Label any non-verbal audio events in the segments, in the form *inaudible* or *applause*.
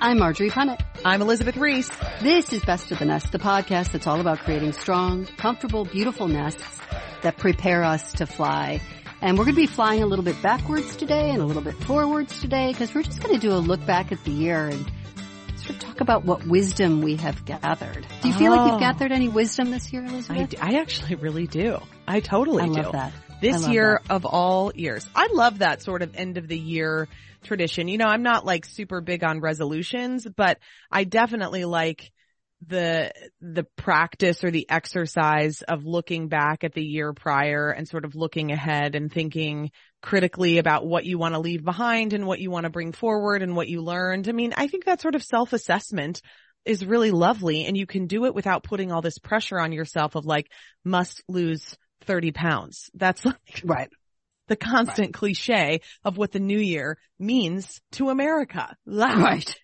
I'm Marjorie Punnett. I'm Elizabeth Ries. This is Best to the Nest, the podcast that's all about creating strong, comfortable, beautiful nests that prepare us to fly. And we're going to be flying a little bit backwards today and a little bit forwards today because we're just going to do a look back at the year and sort of talk about what wisdom we have gathered. Do you feel like you've Oh. gathered any wisdom this year, I, Elizabeth? I actually really do. I totally I do. love that. This year of all years. I love that sort of end of the year tradition. You know, I'm not like super big on resolutions, but I definitely like the, the practice or the exercise of looking back at the year prior and sort of looking ahead and thinking critically about what you want to leave behind and what you want to bring forward and what you learned. I mean, I think that sort of self-assessment is really lovely and you can do it without putting all this pressure on yourself of like must lose 30 pounds. That's *laughs* like Right. the constant cliche of what the new year means to America. Right.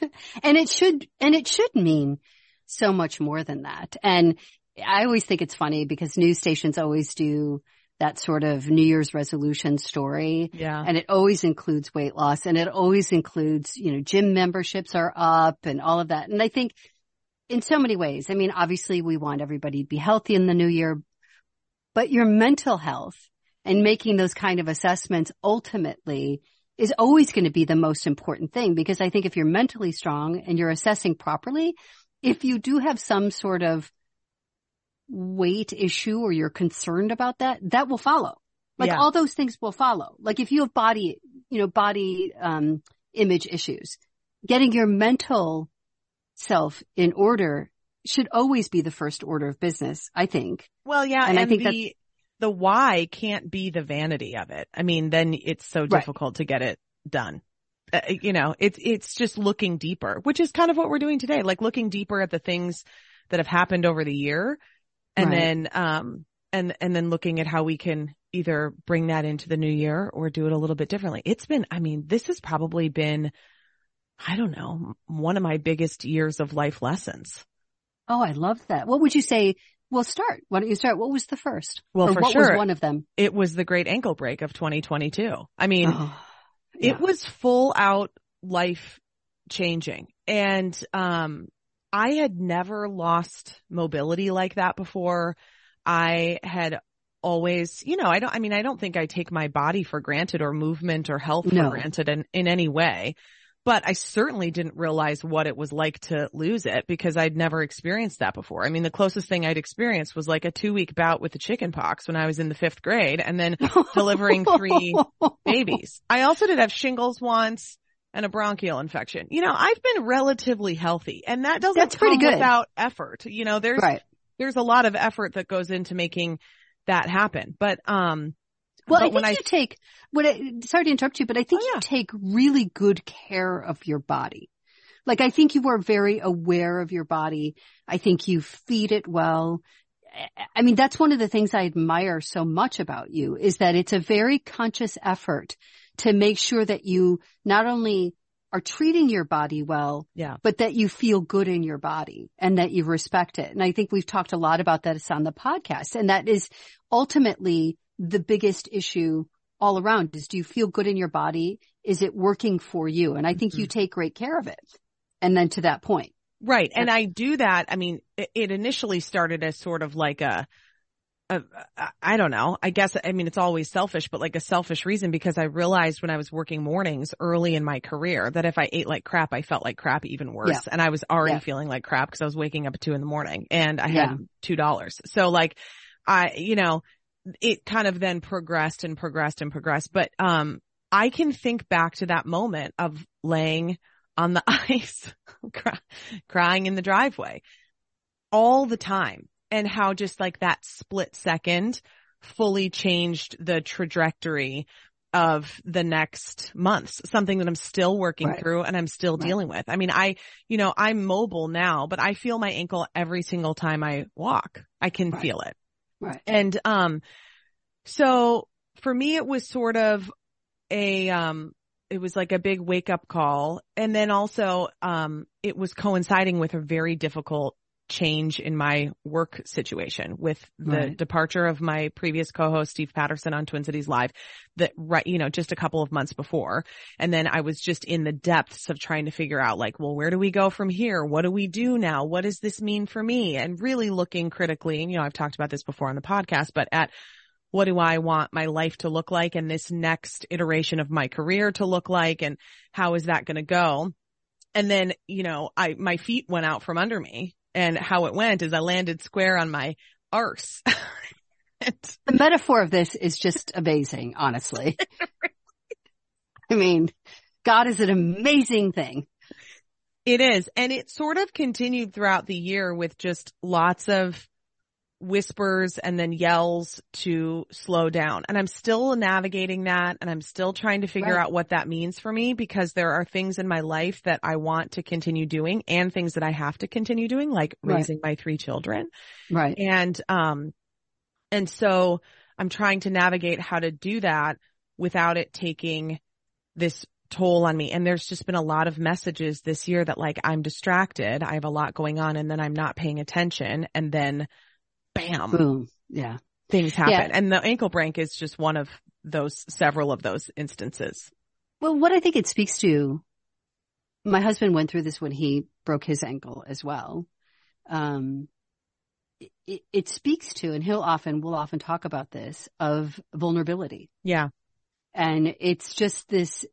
*laughs* and it should, and it should mean so much more than that. And I always think it's funny because news stations always do that sort of New Year's resolution story. Yeah. And it always includes weight loss and it always includes, you know, gym memberships are up and all of that. And I think in so many ways, I mean, obviously we want everybody to be healthy in the new year, but your mental health and making those kind of assessments ultimately is always going to be the most important thing because I think if you're mentally strong and you're assessing properly, if you do have some sort of weight issue or you're concerned about that, that will follow. Like Yeah. all those things will follow. Like if you have body, you know, body, um, image issues, getting your mental self in order should always be the first order of business, I think. Well, yeah. And And, I think the, the why can't be the vanity of it. I mean, then it's so Right. difficult to get it done. Uh, you know, it's, it's just looking deeper, which is kind of what we're doing today, like looking deeper at the things that have happened over the year and Right. then, um, and, and then looking at how we can either bring that into the new year or do it a little bit differently. It's been, I mean, this has probably been, I don't know, one of my biggest years of life lessons. Oh, I love that. What would you say? Well, start. Why don't you start? What was the first? Well, or for what sure. was one of them? It was the great ankle break of 2022. I mean, Oh, yeah. it was full out life changing. And, um, I had never lost mobility like that before. I had always, you know, I don't, I mean, I don't think I take my body for granted or movement or health No. for granted in, in any way. But I certainly didn't realize what it was like to lose it because I'd never experienced that before. I mean, the closest thing I'd experienced was like a two week bout with the chicken pox when I was in the fifth grade and then *laughs* delivering three *laughs* babies. I also did have shingles once and a bronchial infection. You know, I've been relatively healthy and that doesn't That's pretty good. without effort. You know, there's, Right. there's a lot of effort that goes into making that happen. But, um, Well, but I think when I- you take, what I, sorry to interrupt you, but I think Oh, you yeah. take really good care of your body. Like I think you are very aware of your body. I think you feed it well. I- mean, that's one of the things I admire so much about you is that it's a very conscious effort to make sure that you not only are treating your body well, yeah. but that you feel good in your body and that you respect it. And I think we've talked a lot about that on the podcast. And that is ultimately the biggest issue all around is do you feel good in your body? Is it working for you? And I think you mm-hmm. take great care of it. And then to that point. Right. And I do that. I mean, it, it initially started as sort of like a, a, I don't know. I guess, I mean, it's always selfish, but like a selfish reason because I realized when I was working mornings early in my career that if I ate like crap, I felt like crap even worse. Yeah. And I was already Yeah. feeling like crap because I was waking up at two in the morning and I Yeah. had two dollars. So like, I, you know, it kind of then progressed and progressed and progressed, but, um, I can think back to that moment of laying on the *laughs* ice, cry, crying in the driveway all the time. and how just like that split second fully changed the trajectory of the next months, something that I'm still working Right. through and I'm still Right. dealing with. I mean, I, you know, I'm mobile now, but I feel my ankle every single time I walk. I can Right. feel it. Right. And, um, so for me, it was sort of a, um, it was like a big wake up call. And then also, um, it was coinciding with a very difficult change in my work situation with the Right. departure of my previous co-host Steve Patterson on Twin Cities Live that right, you know, just a couple of months before. And then I was just in the depths of trying to figure out like, well, where do we go from here? What do we do now? What does this mean for me? And really looking critically, and you know, I've talked about this before on the podcast, but at what do I want my life to look like and this next iteration of my career to look like and how is that going to go? And then, you know, I, my feet went out from under me and how it went is I landed square on my arse. *laughs* The metaphor of this is just amazing, honestly. *laughs* I mean, God is an amazing thing. It is. And it sort of continued throughout the year with just lots of whispers and then yells to slow down. And I'm still navigating that and I'm still trying to figure Right. out what that means for me because there are things in my life that I want to continue doing and things that I have to continue doing, like Right. raising my three children. Right. And, um, and so I'm trying to navigate how to do that without it taking this toll on me. And there's just been a lot of messages this year that like I'm distracted. I have a lot going on and then I'm not paying attention and then bam, Boom. Yeah. things happen. Yeah. And the ankle break is just one of those, several of those instances. Well, what I think it speaks to, my husband went through this when he broke his ankle as well. Um, it, it speaks to, and he'll often, we'll often talk about this, of vulnerability. Yeah. And it's just this,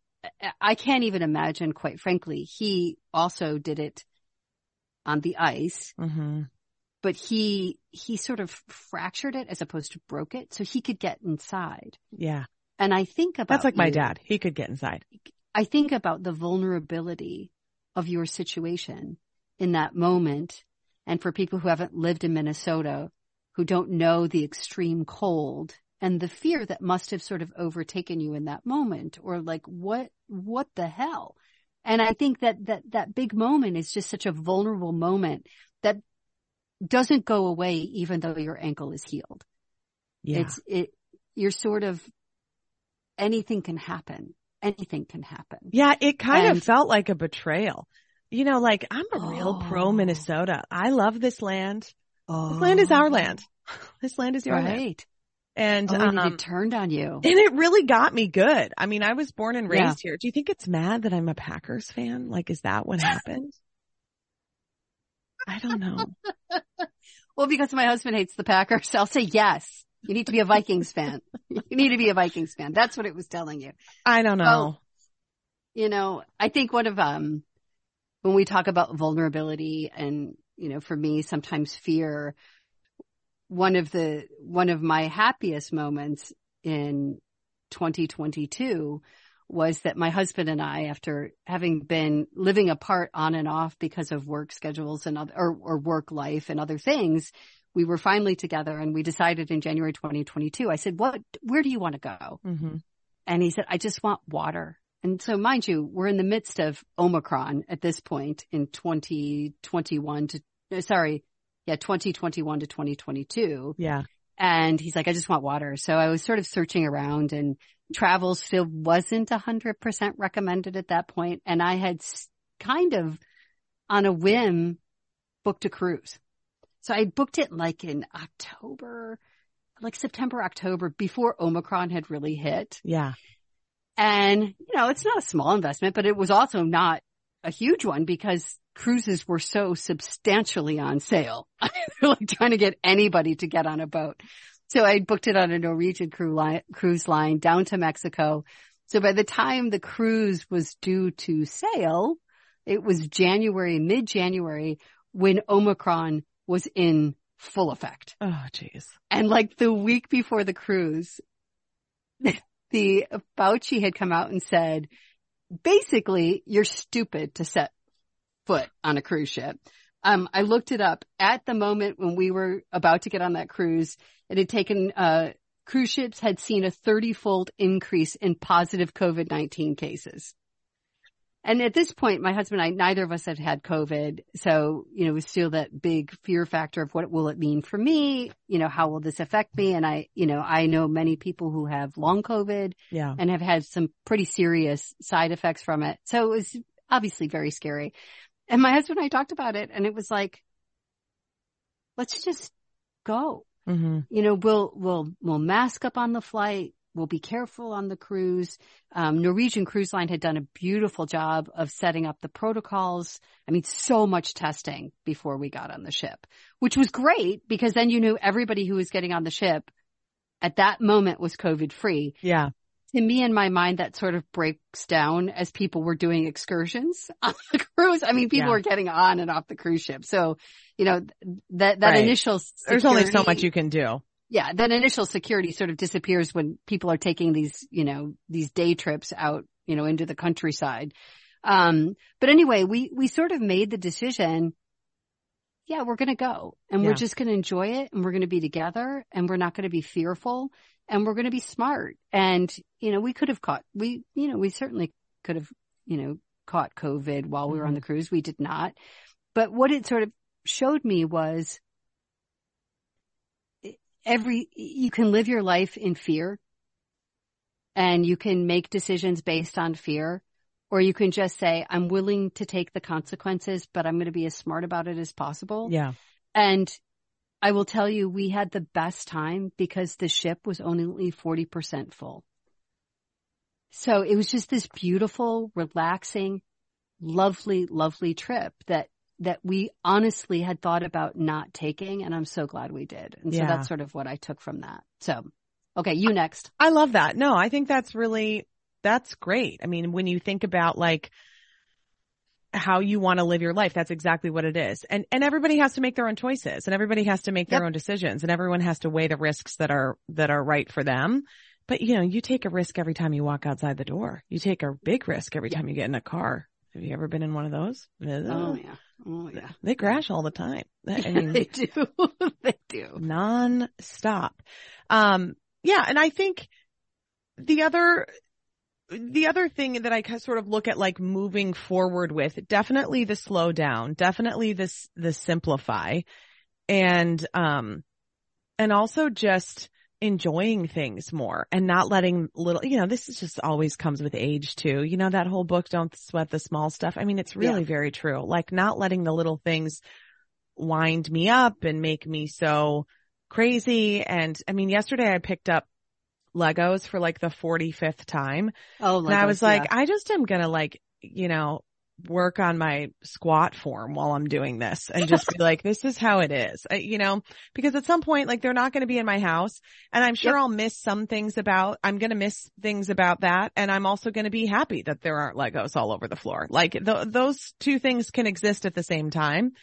I can't even imagine, quite frankly, he also did it on the ice, hmm but he, he sort of fractured it as opposed to broke it so he could get inside. Yeah. And I think about That's like my dad. He could get inside. I think about the vulnerability of your situation in that moment. And for people who haven't lived in Minnesota, who don't know the extreme cold and the fear that must have sort of overtaken you in that moment or like, what, what the hell? And I think that, that, that big moment is just such a vulnerable moment that doesn't go away even though your ankle is healed. Yeah. It's, it, you're sort of, anything can happen. Anything can happen. Yeah, it kind And- of felt like a betrayal. You know, like I'm a real pro Oh. Minnesota. I love this land. Oh, This land is our land. *laughs* This land is your land. And, Oh, and um, it turned on you. and it really got me good. I mean, I was born and raised Yeah. here. Do you think it's mad that I'm a Packers fan? Like, is that what happened? I don't know. *laughs* Well, because my husband hates the Packers, *laughs* I'll say yes. You need to be a Vikings fan. You need to be a Vikings fan. That's what it was telling you. I don't know. Well, You know, I think one of, um, when we talk about vulnerability and, you know, for me, sometimes fear, one of the, one of my happiest moments in 2022 was that my husband and I, after having been living apart on and off because of work schedules and other, or, or work life and other things, we were finally together and we decided in January 2022, I said, what, where do you want to go? hmm And he said, I just want water. And so mind you, we're in the midst of Omicron at this point in 2021 to, sorry, yeah, 2021 to 2022. Yeah. And he's like, I just want water. So I was sort of searching around and travel still wasn't a hundred percent recommended at that. And I had kind of on a whim booked a cruise. So I booked it like in October, like September, October before Omicron had really hit. Yeah. And, you know, it's not a small investment, but it was also not a huge one because cruises were so substantially on sale. They're *laughs* like trying to get anybody to get on a boat. So I booked it on a Norwegian cruise line down to Mexico. So by the time the cruise was due to sail, it was January, mid-January when Omicron was in full effect. Oh, jeez. And like the week before the cruise, *laughs* the Fauci had come out and said, basically, you're stupid to set foot on a cruise ship. Um, I looked it up at the moment when we were about to get on that cruise. It had taken, uh, cruise ships had seen a 30 fold increase in positive COVID-19 cases. And at this point, my husband and I, neither of us had had COVID. So, you know, it was still that big fear factor of what will it mean for me? You know, how will this affect me? And I, you know, I know many people who have long COVID Yeah. and have had some pretty serious side effects from it. So it was obviously very scary. And my husband and I talked about it and it was like, let's just go. hmm You know, we'll, we'll, we'll mask up on the flight. We'll be careful on the cruise. Um, Norwegian Cruise Line had done a beautiful job of setting up the protocols. I mean, so much testing before we got on the ship, which was great because then you knew everybody who was getting on the ship at that moment was COVID free Yeah. To me in my mind that sort of breaks down as people were doing excursions *laughs* on the cruise. I mean, people Yeah. were getting on and off the cruise ship. So, you know, that, that Right. initial There's only so much you can do. yeah, that initial security sort of disappears when people are taking these, you know, these day trips out, you know, into the countryside. Um, but anyway, we, we sort of made the decision. Yeah, we're going to go and Yeah. we're just going to enjoy it and we're going to be together and we're not going to be fearful and we're going to be smart. And, you know, we could have caught, we, you know, we certainly could have, you know, caught COVID while we were on the mm-hmm. cruise. We did not. But what it sort of showed me was every, you can live your life in fear and you can make decisions based on fear, or you can just say, I'm willing to take the consequences, but I'm going to be as smart about it as possible. Yeah. And I will tell you, we had the best time because the ship was only 40% full. So it was just this beautiful, relaxing, lovely, lovely trip that, that we honestly had thought about not taking. And I'm so glad we did. And so Yeah. that's sort of what I took from that. So, okay, you next. I love that. No, I think that's really, that's great. I mean, when you think about like how you want to live your life, that's exactly what it is. And, and everybody has to make their own choices and everybody has to make their Yep. own decisions and everyone has to weigh the risks that are, that are right for them. But you know, you take a risk every time you walk outside the door. You take a big risk every time you get in a car. Have you ever been in one of those? Oh yeah. Oh yeah. They crash all the time. *laughs* I mean, they do. *laughs* they do. non-stop. Um, yeah, and I think the other, the other thing that I sort of look at like moving forward with, definitely the slow down, definitely this, the simplify and, um, and also just enjoying things more and not letting little, you know, this is just always comes with age too. You know, that whole book, Don't Sweat the Small Stuff. I mean, it's really very true. Like not letting the little things wind me up and make me so crazy. And I mean, yesterday I picked up Legos for like the 45th time Oh, and I was like, yeah. I just am going to like, you know, work on my squat form while I'm doing this and just be like, this is how it is, I, you know, because at some point, like they're not going to be in my house and I'm sure Yep. I'll miss some things about, I'm going to miss things about that. And I'm also going to be happy that there aren't Legos all over the floor. Like th- those two things can exist at the same time.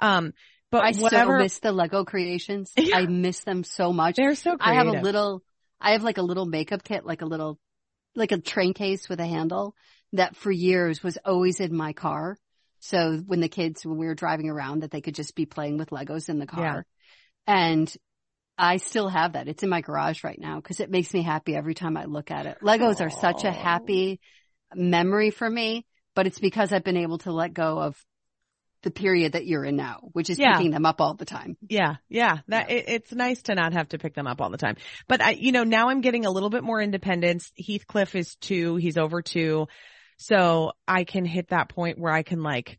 Um, but I whatever, so miss the Lego creations. *laughs* Yeah. I miss them so much. they're so I have a little, I have like a little makeup kit, like a little, like a train case with a handle that for years was always in my car. So when the kids, when we were driving around that they could just be playing with Legos in the car. And I still have that. It's in my garage right now because it makes me happy every time I look at it. Legos are such a happy memory for me, but it's because I've been able to let go of the period that you're in now, which is Yeah. picking them up all the time. Yeah, yeah. That it, it's nice to not have to pick them up all the time. But I, you know, now I'm getting a little bit more independence. Heathcliff is two. He's over two. So I can hit that point where I can like,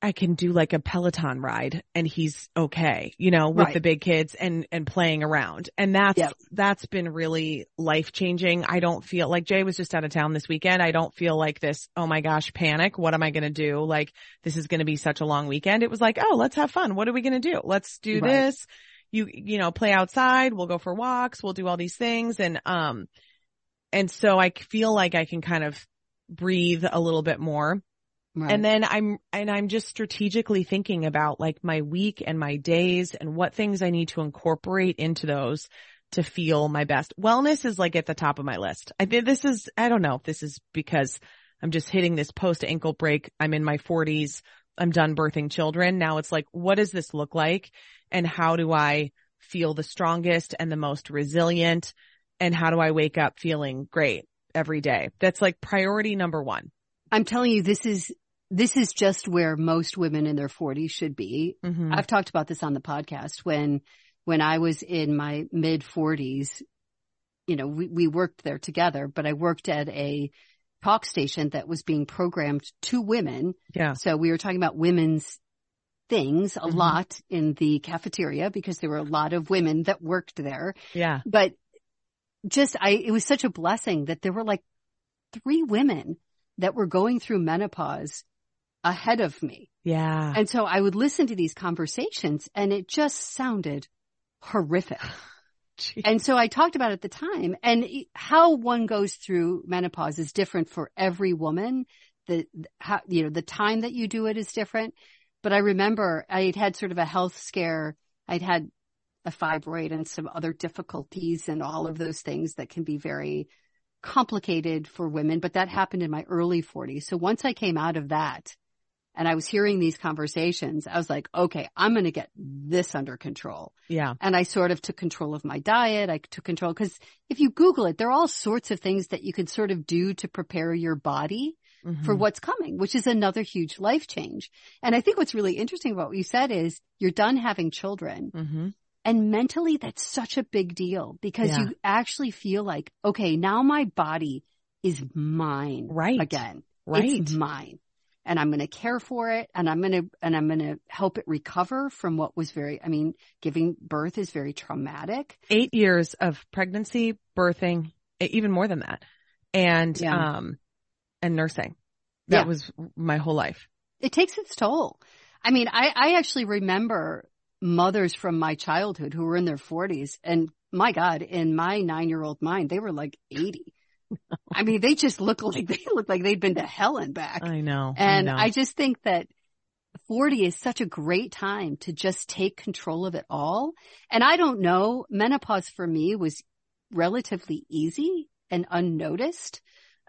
I can do like a Peloton ride and he's okay, you know, with Right. the big kids and, and playing around. And that's, Yep. that's been really life changing. I don't feel like Jay was just out of town this weekend. I don't feel like this, oh my gosh, panic. What am I going to do? Like this is going to be such a long weekend. It was like, oh, let's have fun. What are we going to do? Let's do Right. this. You, you know, play outside. We'll go for walks. We'll do all these things. And, um, and so I feel like I can kind of breathe a little bit more. Right. And then I'm, and I'm just strategically thinking about like my week and my days and what things I need to incorporate into those to feel my best. Wellness is like at the top of my list. I think this is, I don't know if this is because I'm just hitting this post ankle break. I'm in my forties. I'm done birthing children. Now it's like, what does this look like? And how do I feel the strongest and the most resilient? And how do I wake up feeling great every day? That's like priority number one. I'm telling you, this is, this is just where most women in their 40s should be. Mm-hmm. I've talked about this on the podcast when, when I was in my mid 40s, you know, we, we worked there together, but I worked at a talk station that was being programmed to women. Yeah. So we were talking about women's things a Mhm. lot in the cafeteria because there were a lot of women that worked there. Yeah. But just I, it was such a blessing that there were like three women that were going through menopause ahead of me. Yeah. And so I would listen to these conversations and it just sounded horrific. *sighs* And so I talked about it at the time and how one goes through menopause is different for every woman. The, how, you know, the time that you do it is different. But I remember I had had sort of a health scare. I'd had a fibroid and some other difficulties and all of those things that can be very complicated for women, but that happened in my early 40s. So once I came out of that and I was hearing these conversations, I was like, okay, I'm going to get this under control. yeah. And I sort of took control of my diet. I took control because if you Google it, there are all sorts of things that you can sort of do to prepare your body for Mhm. what's coming, which is another huge life change. And I think what's really interesting about what you said is you're done having children Mhm. and mentally that's such a big deal because Yeah. you actually feel like, okay, now my body is mine Right. again. Right. It's mine. And I'm going to care for it and I'm going to, and I'm going to help it recover from what was very, I mean, giving birth is very traumatic. Eight years of pregnancy, birthing, even more than that. And, Yeah. um, and nursing. That Yeah. was my whole life. It takes its toll. I mean, I, I actually remember mothers from my childhood who were in their forties and my God, in my nine year old mind, they were like 80. I mean, they just look like *laughs* they look like they'd been to hell and back. I know. And I, know. I just think that 40 is such a great time to just take control of it all. And I don't know, menopause for me was relatively easy and unnoticed.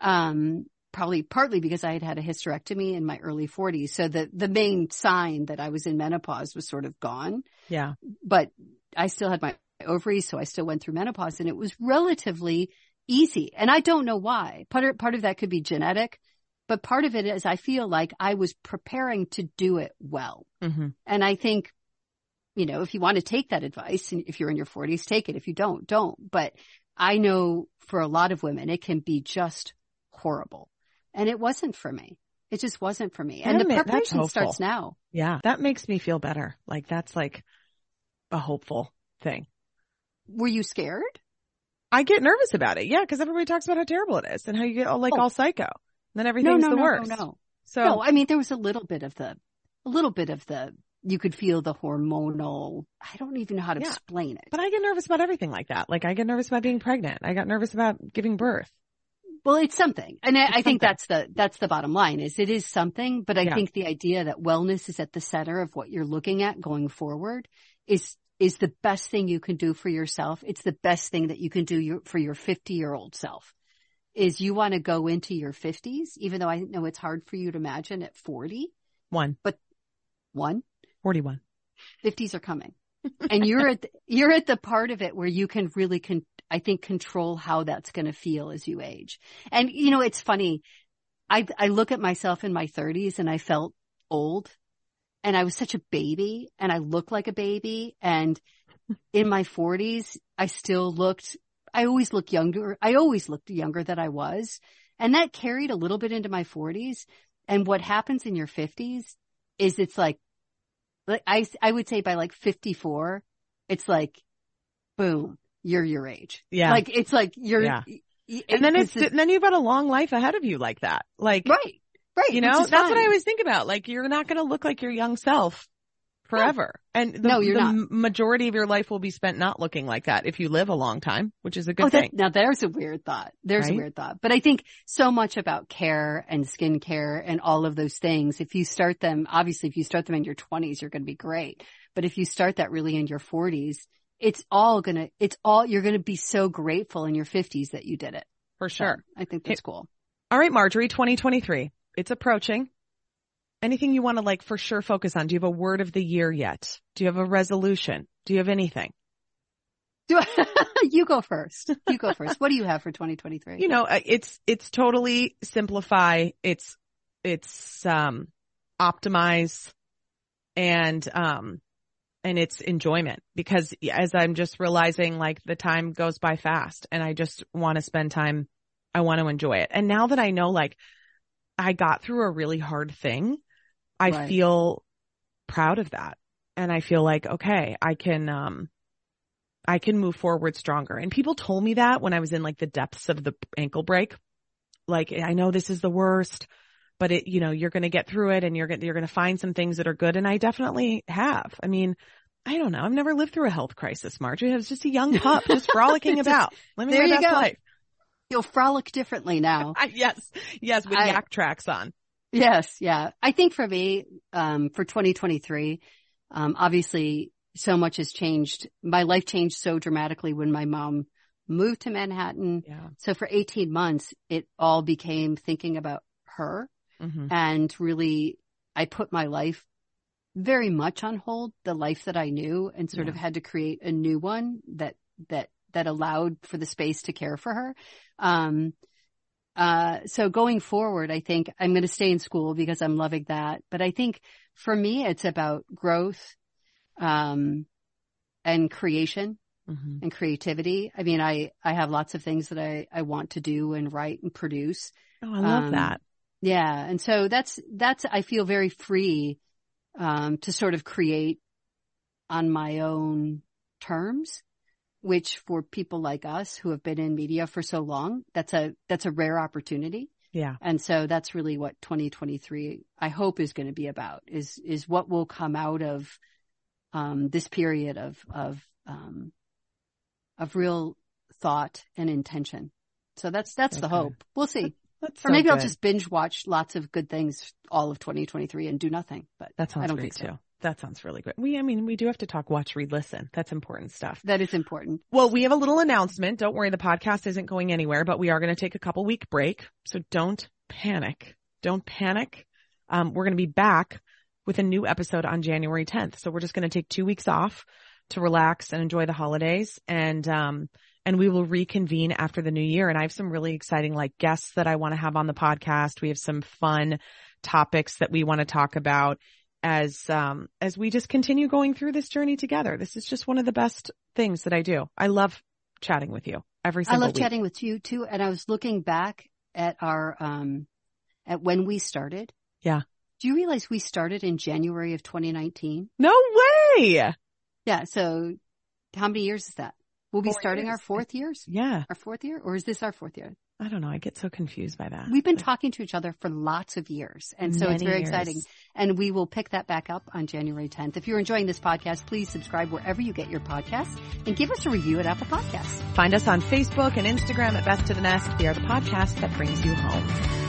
Um, probably partly because I had had a hysterectomy in my early 40s. So the, the main sign that I was in menopause was sort of gone, yeah. but I still had my ovaries. So I still went through menopause and it was relatively easy. And I don't know why. Part of, part of that could be genetic, but part of it is I feel like I was preparing to do it well. hmm And I think, you know, if you want to take that advice and if you're in your forties, take it. If you don't, don't. But I know for a lot of women, it can be just horrible. And it wasn't for me. It just wasn't for me. And the preparation starts now. Yeah. That makes me feel better. Like that's like a hopeful thing. Were you scared? I get nervous about it. Yeah. Cause everybody talks about how terrible it is and how you get all like Oh. all psycho. And then everything's no, the no, worst. no, no. So No, I mean, there was a little bit of the, a little bit of the, you could feel the hormonal, I don't even know how to Yeah. explain it. But I get nervous about everything like that. Like I get nervous about being pregnant. I got nervous about giving birth. Well, it's something. And I, I think something. that's the, that's the bottom line is it is something, but I Yeah. think the idea that wellness is at the center of what you're looking at going forward is, is the best thing you can do for yourself. It's the best thing that you can do your, for your 50 year old self is you want to go into your fifties, even though I know it's hard for you to imagine at 40, One. But one, 41. 50s are coming. and you're at, the, you're at the part of it where you can really con, I think control how that's going to feel as you age. And you know, it's funny. I, I look at myself in my thirties and I felt old and I was such a baby and I looked like a baby. And in my forties, I still looked, I always looked younger. I always looked younger than I was. And that carried a little bit into my forties. And what happens in your fifties is it's like, like I, I would say by like 54, it's like, boom, you're your age. Yeah. Like, it's like you're, Yeah. y- and then it's, this is- and then you've got a long life ahead of you like that. Like, right, right. you know, that's what I always think about. Like you're not going to look like your young self forever. And the, No, you're the not. majority of your life will be spent not looking like that if you live a long time, which is a good Oh, thing. now there's a weird thought. There's Right? a weird thought. But I think so much about care and skincare and all of those things, if you start them, obviously if you start them in your twenties, you're going to be great. But if you start that really in your forties, it's all gonna, it's all, you're going to be so grateful in your fifties that you did it. For So sure. I think that's cool. All right, Marjorie, 2023. It's approaching. Anything you want to like for sure focus on? Do you have a word of the year yet? Do you have a resolution? Do you have anything? Do I, *laughs* you go first. You go first. What do you have for 2023? You know, it's, it's totally simplify. It's, it's, um, optimize and, um, and it's enjoyment because as I'm just realizing like the time goes by fast and I just want to spend time. I want to enjoy it. And now that I know like I got through a really hard thing, I Right. feel proud of that. And I feel like, okay, I can, um, I can move forward stronger. And people told me that when I was in like the depths of the ankle break. Like, I know this is the worst, but it, you know, you're going to get through it and you're going to, you're going to find some things that are good. And I definitely have. I mean, I don't know. I've never lived through a health crisis, Marjorie. I was just a young pup, just *laughs* frolicking about. Living there my best go. life. You'll frolic differently now. *laughs* Yes, yes, with I- Yaktrax on. Yes, yeah. I think for me, um, for 2023, um, obviously so much has changed. My life changed so dramatically when my mom moved to Manhattan. Yeah. So for 18 months, it all became thinking about her hmm and really I put my life very much on hold, the life that I knew and sort of had to create a new one that, that, that allowed for the space to care for her. Um, uh, so going forward, I think I'm going to stay in school because I'm loving that. But I think for me, it's about growth, um, and creation hmm and creativity. I mean, I, I have lots of things that I, I want to do and write and produce. Oh, I love Um, that. Yeah. And so that's, that's, I feel very free, um, to sort of create on my own terms, which for people like us who have been in media for so long, that's a, that's a rare opportunity. Yeah. And so that's really what 2023 I hope is going to be about is, is what will come out of, um, this period of, of, um, of real thought and intention. So that's, that's the hope. We'll see. That's Or so maybe I'll just binge watch lots of good things all of 2023 and do nothing. But That sounds I don't great think so. too. That sounds really great. We, I mean, we do have to talk, watch, read, listen. That's important stuff. that is important. Well, we have a little announcement. Don't worry, the podcast isn't going anywhere, but we are going to take a couple week break. So don't panic. Don't panic. Um, we're going to be back with a new episode on January 10th. So we're just going to take two weeks off to relax and enjoy the holidays and, um, and we will reconvene after the new year. And I have some really exciting like guests that I want to have on the podcast. We have some fun topics that we want to talk about as, um, as we just continue going through this journey together. This is just one of the best things that I do. I love chatting with you every I love week. chatting with you too. And I was looking back at our, um, at when we started. Yeah. Do you realize we started in January of 2019? No way. Yeah. So how many years is that? We'll be Four starting our fourth years, Yeah. our fourth year, or is this our fourth year? I don't know. I get so confused by that. We've been talking to each other for lots of years. And so it's very years. exciting. And we will pick that back up on January 10th. If you're enjoying this podcast, please subscribe wherever you get your podcasts and give us a review at Apple Podcasts. Find us on Facebook and Instagram at Best to the Nest. We are the podcast that brings you home.